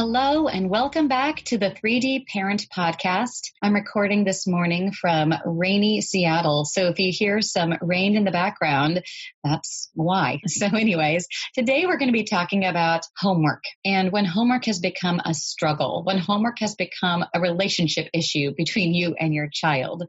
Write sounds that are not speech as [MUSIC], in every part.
Hello and welcome back to the 3D Parent Podcast. I'm recording this morning from rainy Seattle. So if you hear some rain in the background, that's why. [LAUGHS] So anyways, today we're going to be talking about homework and when homework has become a struggle, when homework has become a relationship issue between you and your child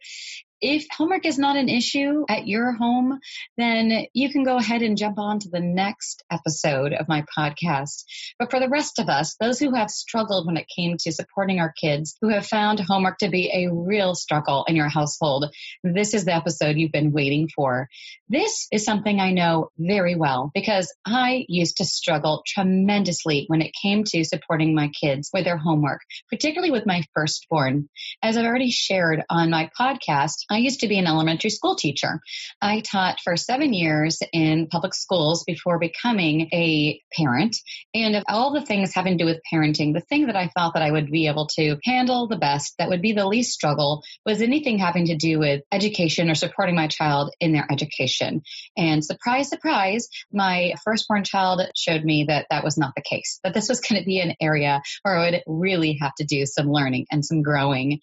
if homework is not an issue at your home, then you can go ahead and jump on to the next episode of my podcast. But for the rest of us, those who have struggled when it came to supporting our kids, who have found homework to be a real struggle in your household, this is the episode you've been waiting for. This is something I know very well because I used to struggle tremendously when it came to supporting my kids with their homework, particularly with my firstborn. As I've already shared on my podcast, I used to be an elementary school teacher. I taught for seven years in public schools before becoming a parent. And of all the things having to do with parenting, the thing that I felt that I would be able to handle the best, that would be the least struggle, was anything having to do with education or supporting my child in their education. And surprise, surprise, my firstborn child showed me that that was not the case, that this was going to be an area where I would really have to do some learning and some growing.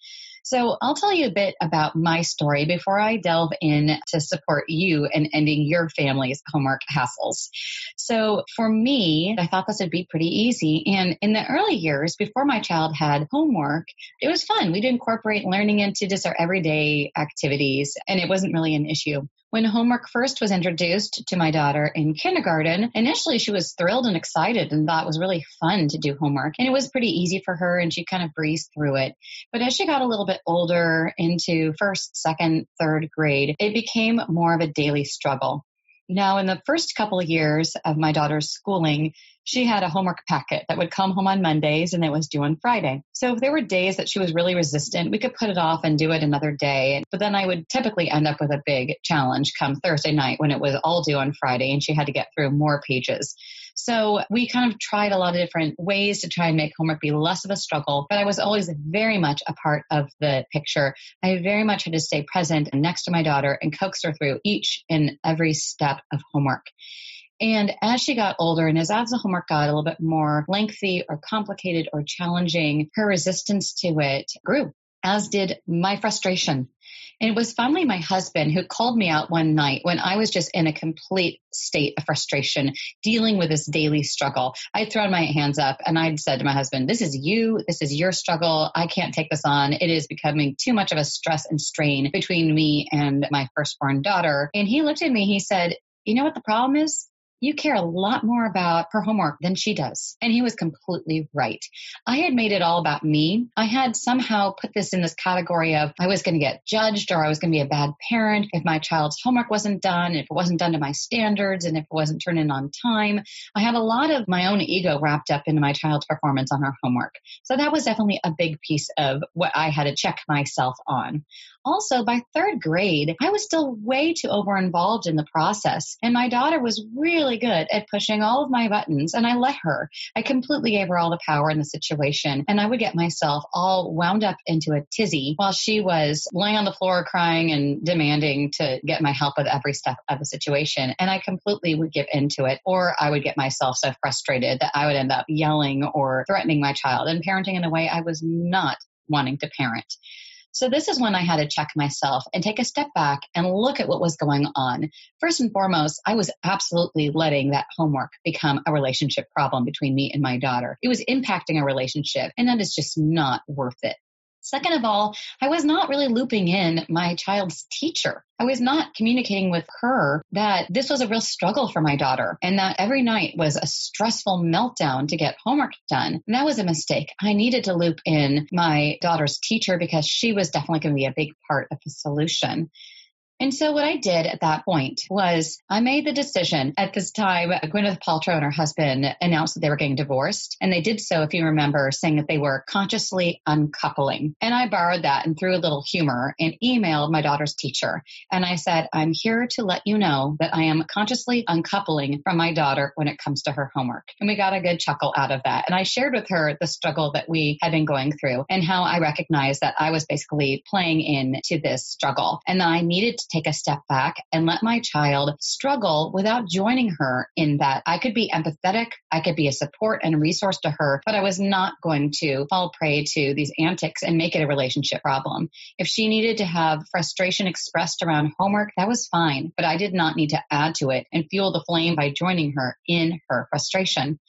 So I'll tell you a bit about my story before I delve in to support you in ending your family's homework hassles. So for me, I thought this would be pretty easy. And in the early years, before my child had homework, it was fun. We'd incorporate learning into just our everyday activities, and it wasn't really an issue. When homework first was introduced to my daughter in kindergarten, initially she was thrilled and excited and thought it was really fun to do homework. And it was pretty easy for her and she kind of breezed through it. But as she got a little bit older into first, second, third grade, it became more of a daily struggle. Now, in the first couple of years of my daughter's schooling, she had a homework packet that would come home on Mondays and it was due on Friday. So if there were days that she was really resistant, we could put it off and do it another day. But then I would typically end up with a big challenge come Thursday night when it was all due on Friday and she had to get through more pages. So we kind of tried a lot of different ways to try and make homework be less of a struggle, but I was always very much a part of the picture. I very much had to stay present and next to my daughter and coax her through each and every step of homework. And as she got older and as, as the homework got a little bit more lengthy or complicated or challenging, her resistance to it grew, as did my frustration. And it was finally my husband who called me out one night when I was just in a complete state of frustration, dealing with this daily struggle. I'd thrown my hands up and I'd said to my husband, This is you. This is your struggle. I can't take this on. It is becoming too much of a stress and strain between me and my firstborn daughter. And he looked at me, he said, You know what the problem is? You care a lot more about her homework than she does. And he was completely right. I had made it all about me. I had somehow put this in this category of I was going to get judged or I was going to be a bad parent if my child's homework wasn't done, if it wasn't done to my standards, and if it wasn't turned in on time. I had a lot of my own ego wrapped up into my child's performance on her homework. So that was definitely a big piece of what I had to check myself on. Also, by third grade, I was still way too over involved in the process. And my daughter was really good at pushing all of my buttons, and I let her. I completely gave her all the power in the situation. And I would get myself all wound up into a tizzy while she was laying on the floor crying and demanding to get my help with every step of the situation. And I completely would give into it, or I would get myself so frustrated that I would end up yelling or threatening my child and parenting in a way I was not wanting to parent. So this is when I had to check myself and take a step back and look at what was going on. First and foremost, I was absolutely letting that homework become a relationship problem between me and my daughter. It was impacting our relationship and that is just not worth it. Second of all, I was not really looping in my child's teacher. I was not communicating with her that this was a real struggle for my daughter and that every night was a stressful meltdown to get homework done. And that was a mistake. I needed to loop in my daughter's teacher because she was definitely going to be a big part of the solution. And so what I did at that point was I made the decision at this time, Gwyneth Paltrow and her husband announced that they were getting divorced. And they did so, if you remember, saying that they were consciously uncoupling. And I borrowed that and threw a little humor and emailed my daughter's teacher. And I said, I'm here to let you know that I am consciously uncoupling from my daughter when it comes to her homework. And we got a good chuckle out of that. And I shared with her the struggle that we had been going through and how I recognized that I was basically playing into this struggle and that I needed take a step back and let my child struggle without joining her in that. I could be empathetic, I could be a support and a resource to her, but I was not going to fall prey to these antics and make it a relationship problem. If she needed to have frustration expressed around homework, that was fine, but I did not need to add to it and fuel the flame by joining her in her frustration.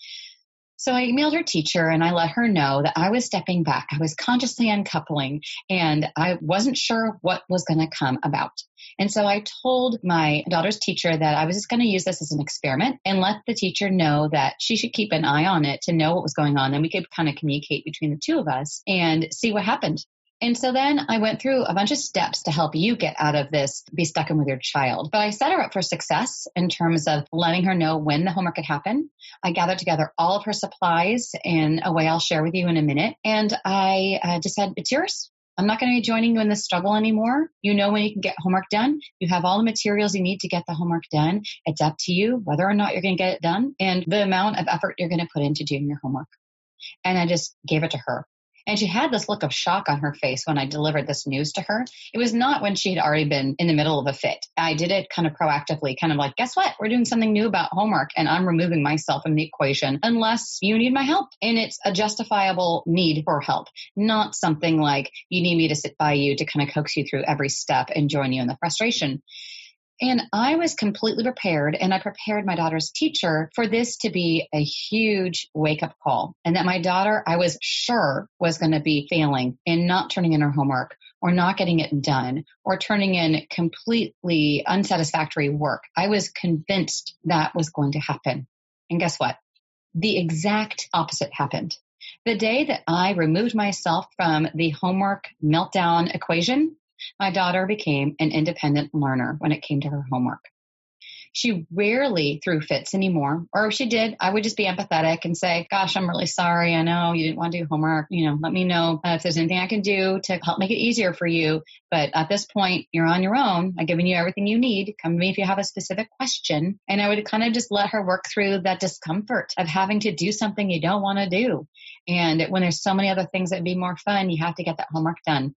So I emailed her teacher and I let her know that I was stepping back. I was consciously uncoupling and I wasn't sure what was going to come about. And so I told my daughter's teacher that I was just going to use this as an experiment and let the teacher know that she should keep an eye on it to know what was going on. And we could kind of communicate between the two of us and see what happened. And so then I went through a bunch of steps to help you get out of this, be stuck in with your child. But I set her up for success in terms of letting her know when the homework could happen. I gathered together all of her supplies in a way I'll share with you in a minute. And I uh, just said, it's yours. I'm not going to be joining you in this struggle anymore. You know when you can get homework done. You have all the materials you need to get the homework done. It's up to you whether or not you're going to get it done and the amount of effort you're going to put into doing your homework. And I just gave it to her. And she had this look of shock on her face when I delivered this news to her. It was not when she had already been in the middle of a fit. I did it kind of proactively, kind of like, guess what? We're doing something new about homework and I'm removing myself from the equation unless you need my help. And it's a justifiable need for help, not something like you need me to sit by you to kind of coax you through every step and join you in the frustration. And I was completely prepared and I prepared my daughter's teacher for this to be a huge wake up call and that my daughter, I was sure was going to be failing and not turning in her homework or not getting it done or turning in completely unsatisfactory work. I was convinced that was going to happen. And guess what? The exact opposite happened. The day that I removed myself from the homework meltdown equation, my daughter became an independent learner when it came to her homework. She rarely threw fits anymore, or if she did, I would just be empathetic and say, Gosh, I'm really sorry. I know you didn't want to do homework. You know, let me know if there's anything I can do to help make it easier for you. But at this point, you're on your own. I've given you everything you need. Come to me if you have a specific question. And I would kind of just let her work through that discomfort of having to do something you don't want to do. And when there's so many other things that'd be more fun, you have to get that homework done.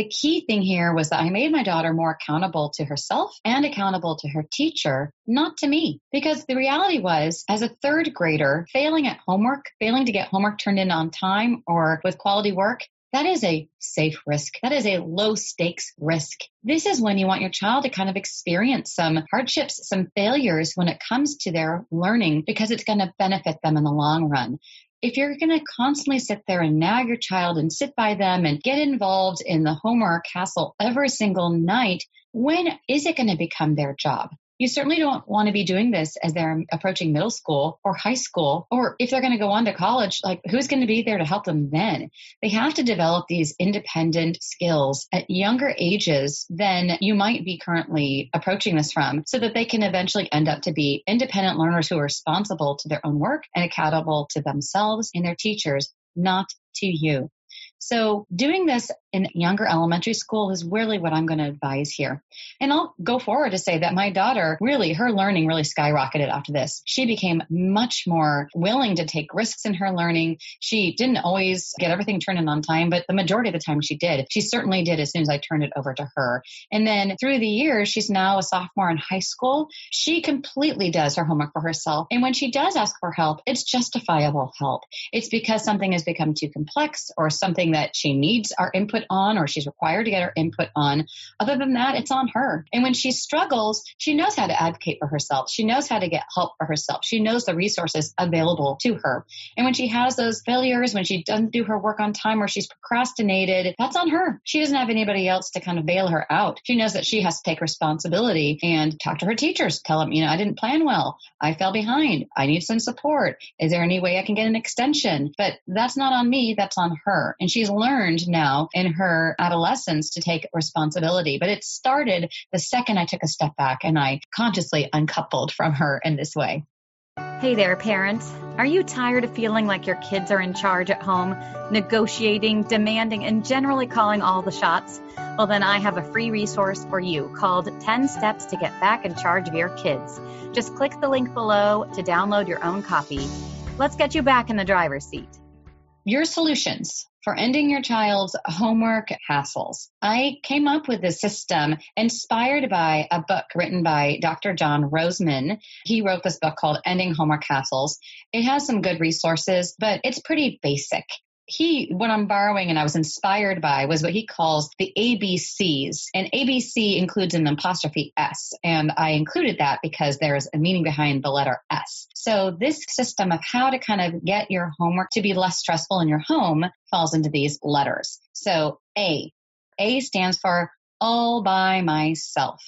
The key thing here was that I made my daughter more accountable to herself and accountable to her teacher, not to me. Because the reality was, as a third grader, failing at homework, failing to get homework turned in on time or with quality work, that is a safe risk. That is a low stakes risk. This is when you want your child to kind of experience some hardships, some failures when it comes to their learning because it's going to benefit them in the long run if you're going to constantly sit there and nag your child and sit by them and get involved in the homework hassle every single night, when is it going to become their job? You certainly don't want to be doing this as they're approaching middle school or high school, or if they're going to go on to college, like who's going to be there to help them then? They have to develop these independent skills at younger ages than you might be currently approaching this from so that they can eventually end up to be independent learners who are responsible to their own work and accountable to themselves and their teachers, not to you. So doing this in younger elementary school is really what I'm going to advise here. And I'll go forward to say that my daughter really, her learning really skyrocketed after this. She became much more willing to take risks in her learning. She didn't always get everything turned in on time, but the majority of the time she did. She certainly did as soon as I turned it over to her. And then through the years, she's now a sophomore in high school. She completely does her homework for herself. And when she does ask for help, it's justifiable help. It's because something has become too complex or something that she needs our input input on or she's required to get her input on. Other than that, it's on her. And when she struggles, she knows how to advocate for herself. She knows how to get help for herself. She knows the resources available to her. And when she has those failures, when she doesn't do her work on time or she's procrastinated, that's on her. She doesn't have anybody else to kind of bail her out. She knows that she has to take responsibility and talk to her teachers, tell them, you know, I didn't plan well. I fell behind. I need some support. Is there any way I can get an extension? But that's not on me. That's on her. And she's learned now in her adolescence to take responsibility. But it started the second I took a step back and I consciously uncoupled from her in this way. Hey there, parents. Are you tired of feeling like your kids are in charge at home, negotiating, demanding, and generally calling all the shots? Well, then I have a free resource for you called 10 Steps to Get Back in Charge of Your Kids. Just click the link below to download your own copy. Let's get you back in the driver's seat. Your solutions for ending your child's homework hassles. I came up with this system inspired by a book written by Dr. John Rosemond. He wrote this book called Ending Homework Hassles. It has some good resources, but it's pretty basic he, what I'm borrowing and I was inspired by was what he calls the ABCs. And ABC includes an apostrophe S. And I included that because there's a meaning behind the letter S. So this system of how to kind of get your homework to be less stressful in your home falls into these letters. So A. A stands for all by myself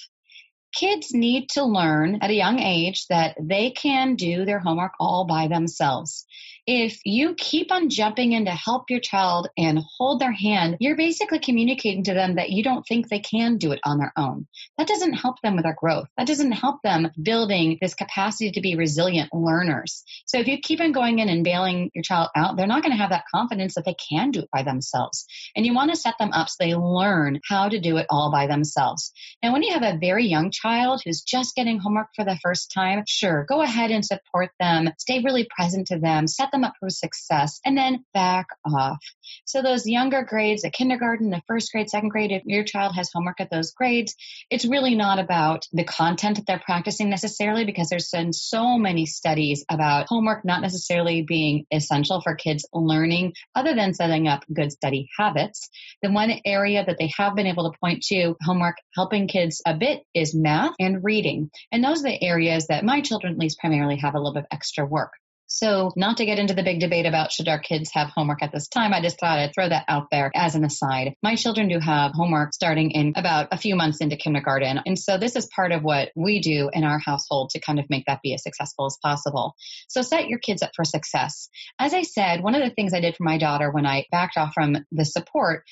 kids need to learn at a young age that they can do their homework all by themselves if you keep on jumping in to help your child and hold their hand, you're basically communicating to them that you don't think they can do it on their own. That doesn't help them with their growth. That doesn't help them building this capacity to be resilient learners. So if you keep on going in and bailing your child out, they're not going to have that confidence that they can do it by themselves. And you want to set them up so they learn how to do it all by themselves. Now, when you have a very young child who's just getting homework for the first time, sure, go ahead and support them, stay really present to them, set them up for success, and then back off. So those younger grades, the kindergarten, the first grade, second grade, if your child has homework at those grades, it's really not about the content that they're practicing necessarily because there's been so many studies about homework not necessarily being essential for kids learning other than setting up good study habits. The one area that they have been able to point to homework helping kids a bit is math and reading. And those are the areas that my children at least primarily have a little bit of extra work. So, not to get into the big debate about should our kids have homework at this time, I just thought I'd throw that out there as an aside. My children do have homework starting in about a few months into kindergarten. And so, this is part of what we do in our household to kind of make that be as successful as possible. So, set your kids up for success. As I said, one of the things I did for my daughter when I backed off from the support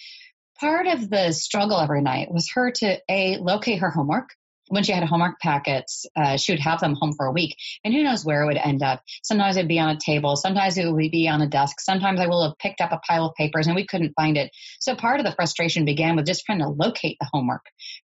part of the struggle every night was her to a locate her homework when she had homework packets, uh, she would have them home for a week, and who knows where it would end up. Sometimes it'd be on a table, sometimes it would be on a desk, sometimes I will have picked up a pile of papers and we couldn't find it. So part of the frustration began with just trying to locate the homework,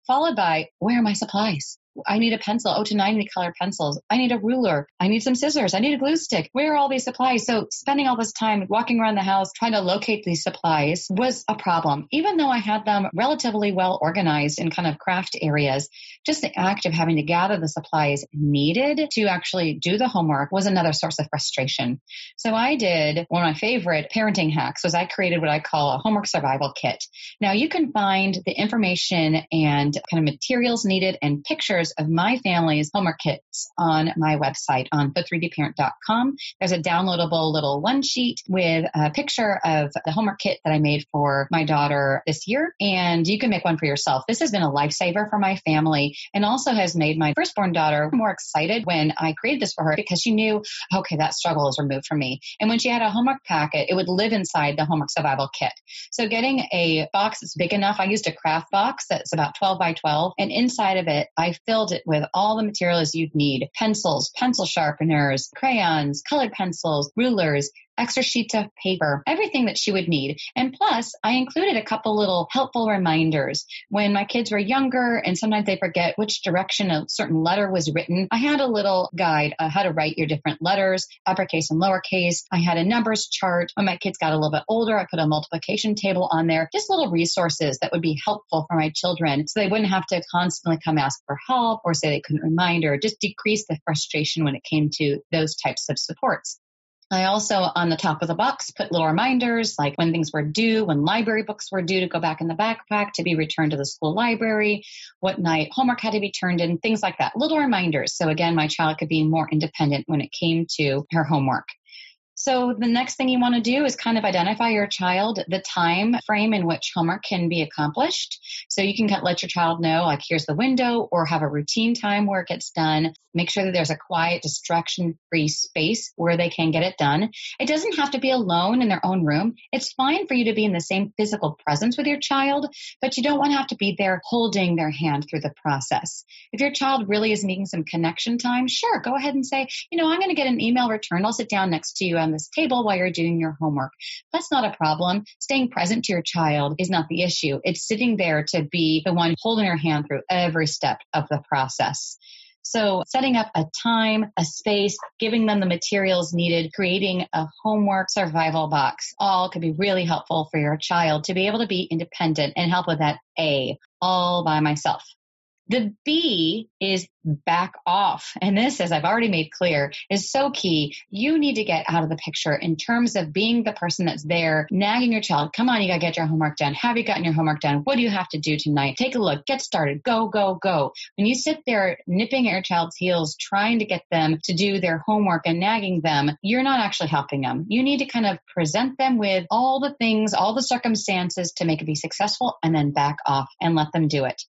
followed by where are my supplies? I need a pencil. Oh, tonight I need colored pencils. I need a ruler. I need some scissors. I need a glue stick. Where are all these supplies? So spending all this time walking around the house trying to locate these supplies was a problem. Even though I had them relatively well organized in kind of craft areas, just the act of having to gather the supplies needed to actually do the homework was another source of frustration. So I did one of my favorite parenting hacks was I created what I call a homework survival kit. Now you can find the information and kind of materials needed and pictures pictures of my family's homework kits on my website on the3dparent.com. There's a downloadable little one sheet with a picture of the homework kit that I made for my daughter this year. And you can make one for yourself. This has been a lifesaver for my family and also has made my firstborn daughter more excited when I created this for her because she knew, okay, that struggle is removed from me. And when she had a homework packet, it would live inside the homework survival kit. So getting a box that's big enough, I used a craft box that's about 12 by 12 and inside of it, I filled filled it with all the materials you'd need. Pencils, pencil sharpeners, crayons, colored pencils, rulers, extra sheets of paper, everything that she would need. And plus, I included a couple little helpful reminders. When my kids were younger and sometimes they forget which direction a certain letter was written, I had a little guide on how to write your different letters, uppercase and lowercase. I had a numbers chart. When my kids got a little bit older, I put a multiplication table on there, just little resources that would be helpful for my children so they wouldn't have to constantly come ask for help or say they couldn't remind or just decrease the frustration when it came to those types of supports. I also, on the top of the box, put little reminders like when things were due, when library books were due to go back in the backpack to be returned to the school library, what night homework had to be turned in, things like that. Little reminders. So again, my child could be more independent when it came to her homework. So the next thing you want to do is kind of identify your child, the time frame in which homework can be accomplished. So you can let your child know, like, here's the window, or have a routine time where it gets done. Make sure that there's a quiet, distraction free space where they can get it done. It doesn't have to be alone in their own room. It's fine for you to be in the same physical presence with your child, but you don't want to have to be there holding their hand through the process. If your child really is needing some connection time, sure, go ahead and say, you know, I'm going to get an email return. I'll sit down next to you on this table while you're doing your homework. That's not a problem. Staying present to your child is not the issue. It's sitting there to be the one holding your hand through every step of the process. So setting up a time, a space, giving them the materials needed, creating a homework survival box, all could be really helpful for your child to be able to be independent and help with that A all by myself. The B is back off. And this, as I've already made clear, is so key. You need to get out of the picture in terms of being the person that's there, nagging your child. Come on, you got to get your homework done. Have you gotten your homework done? What do you have to do tonight? Take a look. Get started. Go, go, go. When you sit there nipping at your child's heels, trying to get them to do their homework and nagging them, you're not actually helping them. You need to kind of present them with all the things, all the circumstances to make it be successful and then back off and let them do it.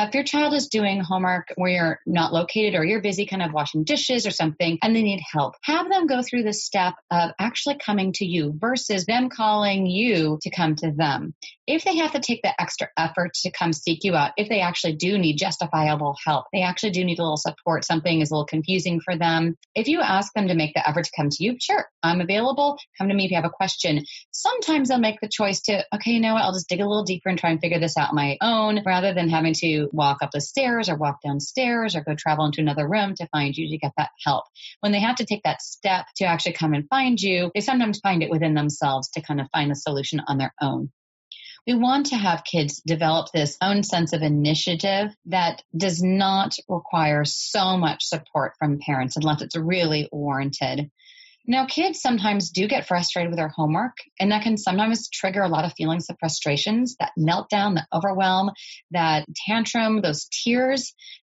If your child is doing homework where you're not located or you're busy kind of washing dishes or something and they need help, have them go through the step of actually coming to you versus them calling you to come to them. If they have to take the extra effort to come seek you out, if they actually do need justifiable help, they actually do need a little support, something is a little confusing for them. If you ask them to make the effort to come to you, sure, I'm available. Come to me if you have a question. Sometimes they'll make the choice to, okay, you know what, I'll just dig a little deeper and try and figure this out on my own rather than having to walk up the stairs or walk downstairs or go travel into another room to find you to get that help. When they have to take that step to actually come and find you, they sometimes find it within themselves to kind of find the solution on their own. We want to have kids develop this own sense of initiative that does not require so much support from parents unless it's really warranted. Now, kids sometimes do get frustrated with their homework, and that can sometimes trigger a lot of feelings of frustrations, that meltdown, that overwhelm, that tantrum, those tears.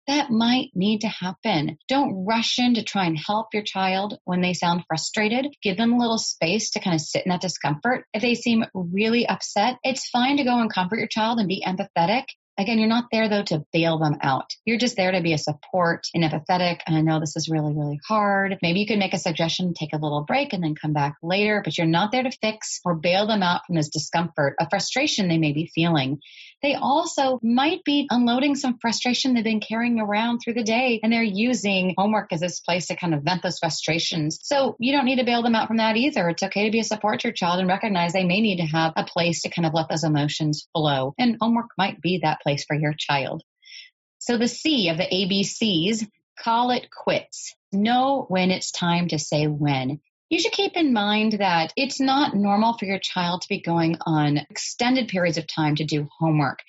That might need to happen. Don't rush in to try and help your child when they sound frustrated. Give them a little space to kind of sit in that discomfort. If they seem really upset, it's fine to go and comfort your child and be empathetic Again, you're not there though to bail them out. You're just there to be a support and empathetic. And I know this is really, really hard. Maybe you could make a suggestion, take a little break and then come back later, but you're not there to fix or bail them out from this discomfort, a frustration they may be feeling. They also might be unloading some frustration they've been carrying around through the day and they're using homework as this place to kind of vent those frustrations. So you don't need to bail them out from that either. It's okay to be a support to your child and recognize they may need to have a place to kind of let those emotions flow. And homework might be that place for your child. So the C of the ABCs, call it quits. Know when it's time to say when you should keep in mind that it's not normal for your child to be going on extended periods of time to do homework.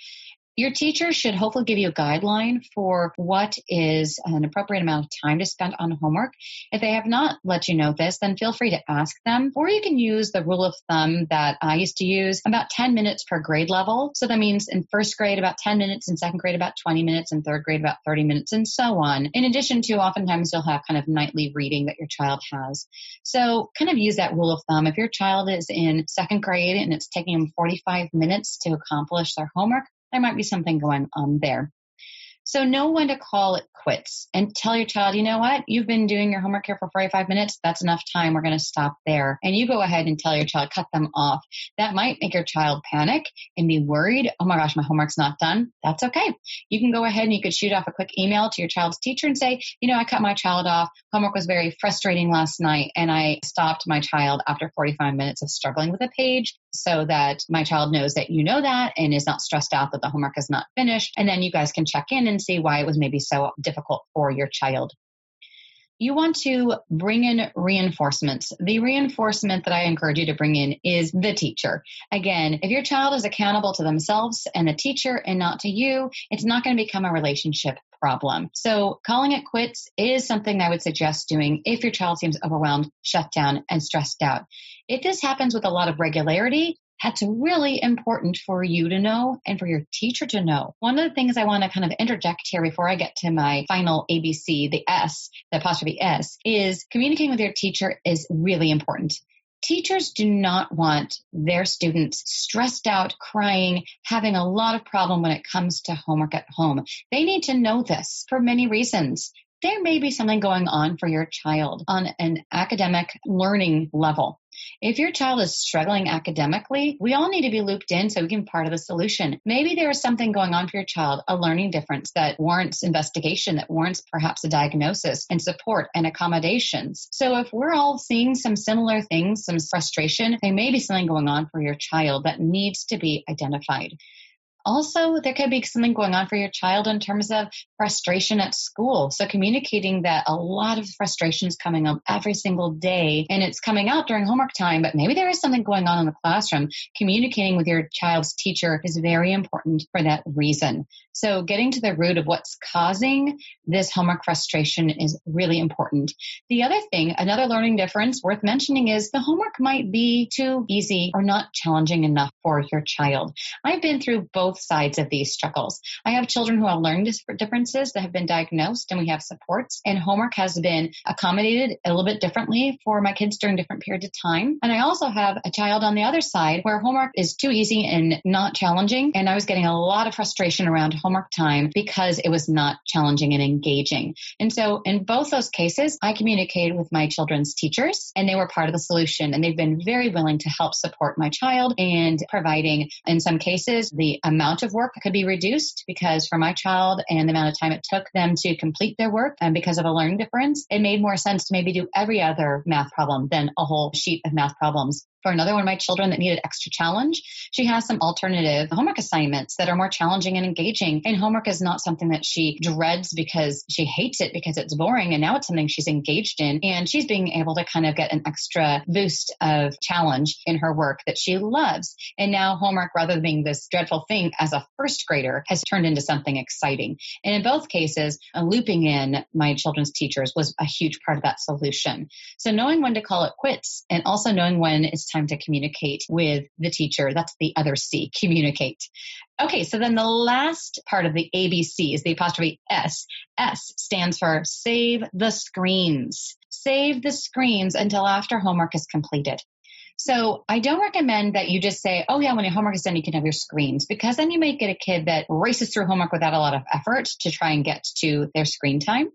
Your teacher should hopefully give you a guideline for what is an appropriate amount of time to spend on homework. If they have not let you know this, then feel free to ask them, or you can use the rule of thumb that I used to use about 10 minutes per grade level. So that means in first grade about 10 minutes, in second grade about 20 minutes, in third grade about 30 minutes, and so on. In addition to oftentimes you'll have kind of nightly reading that your child has. So kind of use that rule of thumb. If your child is in second grade and it's taking them 45 minutes to accomplish their homework, there might be something going on there. So know when to call it quits and tell your child, you know what? You've been doing your homework here for 45 minutes. That's enough time. We're going to stop there. And you go ahead and tell your child, cut them off. That might make your child panic and be worried. Oh my gosh, my homework's not done. That's okay. You can go ahead and you could shoot off a quick email to your child's teacher and say, you know, I cut my child off. Homework was very frustrating last night and I stopped my child after 45 minutes of struggling with a page so that my child knows that you know that and is not stressed out that the homework is not finished. And then you guys can check in and see why it was maybe so difficult for your child. You want to bring in reinforcements. The reinforcement that I encourage you to bring in is the teacher. Again, if your child is accountable to themselves and the teacher and not to you, it's not going to become a relationship problem. So calling it quits is something I would suggest doing if your child seems overwhelmed, shut down, and stressed out. If this happens with a lot of regularity, that's really important for you to know and for your teacher to know. One of the things I want to kind of interject here before I get to my final ABC, the S, the apostrophe S, is communicating with your teacher is really important. Teachers do not want their students stressed out, crying, having a lot of problem when it comes to homework at home. They need to know this for many reasons there may be something going on for your child on an academic learning level. If your child is struggling academically, we all need to be looped in so we can be part of the solution. Maybe there is something going on for your child, a learning difference that warrants investigation, that warrants perhaps a diagnosis and support and accommodations. So if we're all seeing some similar things, some frustration, there may be something going on for your child that needs to be identified. Also, there could be something going on for your child in terms of frustration at school. So communicating that a lot of frustration is coming up every single day and it's coming out during homework time, but maybe there is something going on in the classroom. Communicating with your child's teacher is very important for that reason. So getting to the root of what's causing this homework frustration is really important. The other thing, another learning difference worth mentioning is the homework might be too easy or not challenging enough for your child. I've been through both sides of these struggles. I have children who have learning differences that have been diagnosed and we have supports and homework has been accommodated a little bit differently for my kids during different periods of time. And I also have a child on the other side where homework is too easy and not challenging. And I was getting a lot of frustration around homework time because it was not challenging and engaging. And so in both those cases, I communicated with my children's teachers and they were part of the solution and they've been very willing to help support my child and providing in some cases the amount of work could be reduced because for my child and the amount of time it took them to complete their work and because of a learning difference, it made more sense to maybe do every other math problem than a whole sheet of math problems for another one of my children that needed extra challenge, she has some alternative homework assignments that are more challenging and engaging. And homework is not something that she dreads because she hates it because it's boring. And now it's something she's engaged in. And she's being able to kind of get an extra boost of challenge in her work that she loves. And now homework, rather than being this dreadful thing as a first grader, has turned into something exciting. And in both cases, looping in my children's teachers was a huge part of that solution. So knowing when to call it quits and also knowing when it's time to communicate with the teacher. That's the other C, communicate. Okay, so then the last part of the ABC is the apostrophe S. S stands for save the screens. Save the screens until after homework is completed. So I don't recommend that you just say, oh yeah, when your homework is done, you can have your screens because then you might get a kid that races through homework without a lot of effort to try and get to their screen time.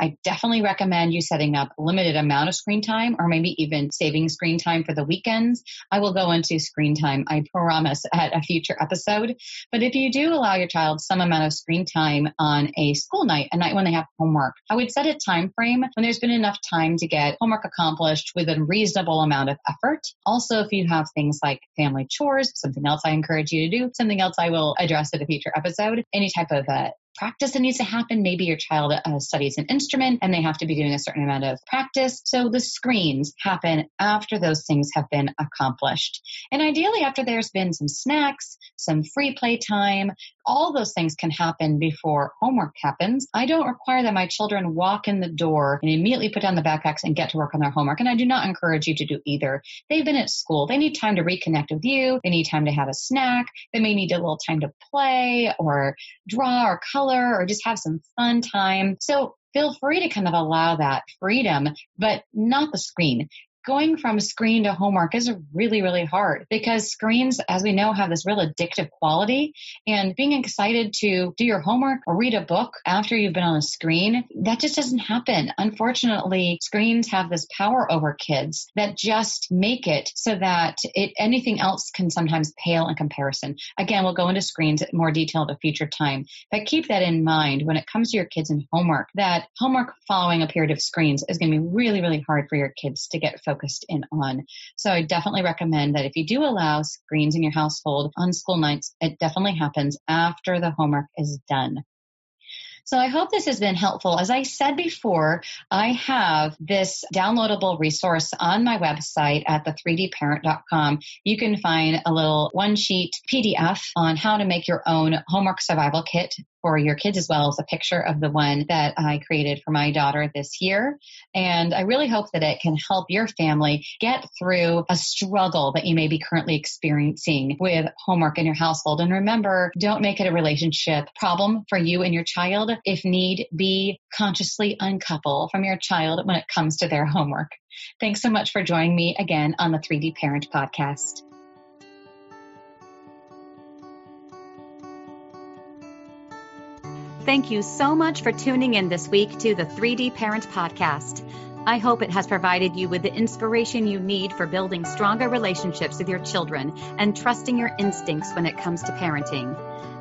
I definitely recommend you setting up a limited amount of screen time or maybe even saving screen time for the weekends. I will go into screen time, I promise, at a future episode. But if you do allow your child some amount of screen time on a school night, a night when they have homework, I would set a time frame when there's been enough time to get homework accomplished with a reasonable amount of effort. Also, if you have things like family chores, something else I encourage you to do, something else I will address at a future episode, any type of uh, practice that needs to happen. Maybe your child uh, studies an instrument and they have to be doing a certain amount of practice. So the screens happen after those things have been accomplished. And ideally after there's been some snacks, some free play time, all those things can happen before homework happens. I don't require that my children walk in the door and immediately put down the backpacks and get to work on their homework. And I do not encourage you to do either. They've been at school. They need time to reconnect with you. They need time to have a snack. They may need a little time to play or draw or color or just have some fun time. So feel free to kind of allow that freedom, but not the screen going from screen to homework is really, really hard because screens, as we know, have this real addictive quality. And being excited to do your homework or read a book after you've been on a screen, that just doesn't happen. Unfortunately, screens have this power over kids that just make it so that it, anything else can sometimes pale in comparison. Again, we'll go into screens more detail at a future time, but keep that in mind when it comes to your kids and homework, that homework following a period of screens is going to be really, really hard for your kids to get focused focused in on. So I definitely recommend that if you do allow screens in your household on school nights, it definitely happens after the homework is done. So I hope this has been helpful. As I said before, I have this downloadable resource on my website at the3dparent.com. You can find a little one sheet PDF on how to make your own homework survival kit for your kids as well as a picture of the one that I created for my daughter this year. And I really hope that it can help your family get through a struggle that you may be currently experiencing with homework in your household. And remember, don't make it a relationship problem for you and your child. If need be, consciously uncouple from your child when it comes to their homework. Thanks so much for joining me again on the 3D Parent Podcast. Thank you so much for tuning in this week to the 3D Parent Podcast. I hope it has provided you with the inspiration you need for building stronger relationships with your children and trusting your instincts when it comes to parenting.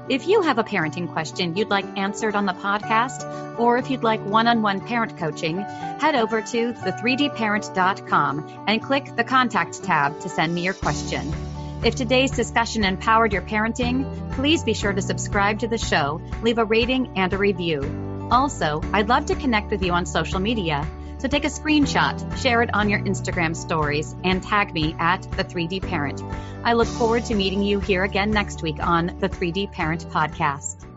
If you have a parenting question you'd like answered on the podcast, or if you'd like one on one parent coaching, head over to the3dparent.com and click the contact tab to send me your question. If today's discussion empowered your parenting, please be sure to subscribe to the show, leave a rating and a review. Also, I'd love to connect with you on social media. So take a screenshot, share it on your Instagram stories, and tag me at the 3D Parent. I look forward to meeting you here again next week on the 3D Parent Podcast.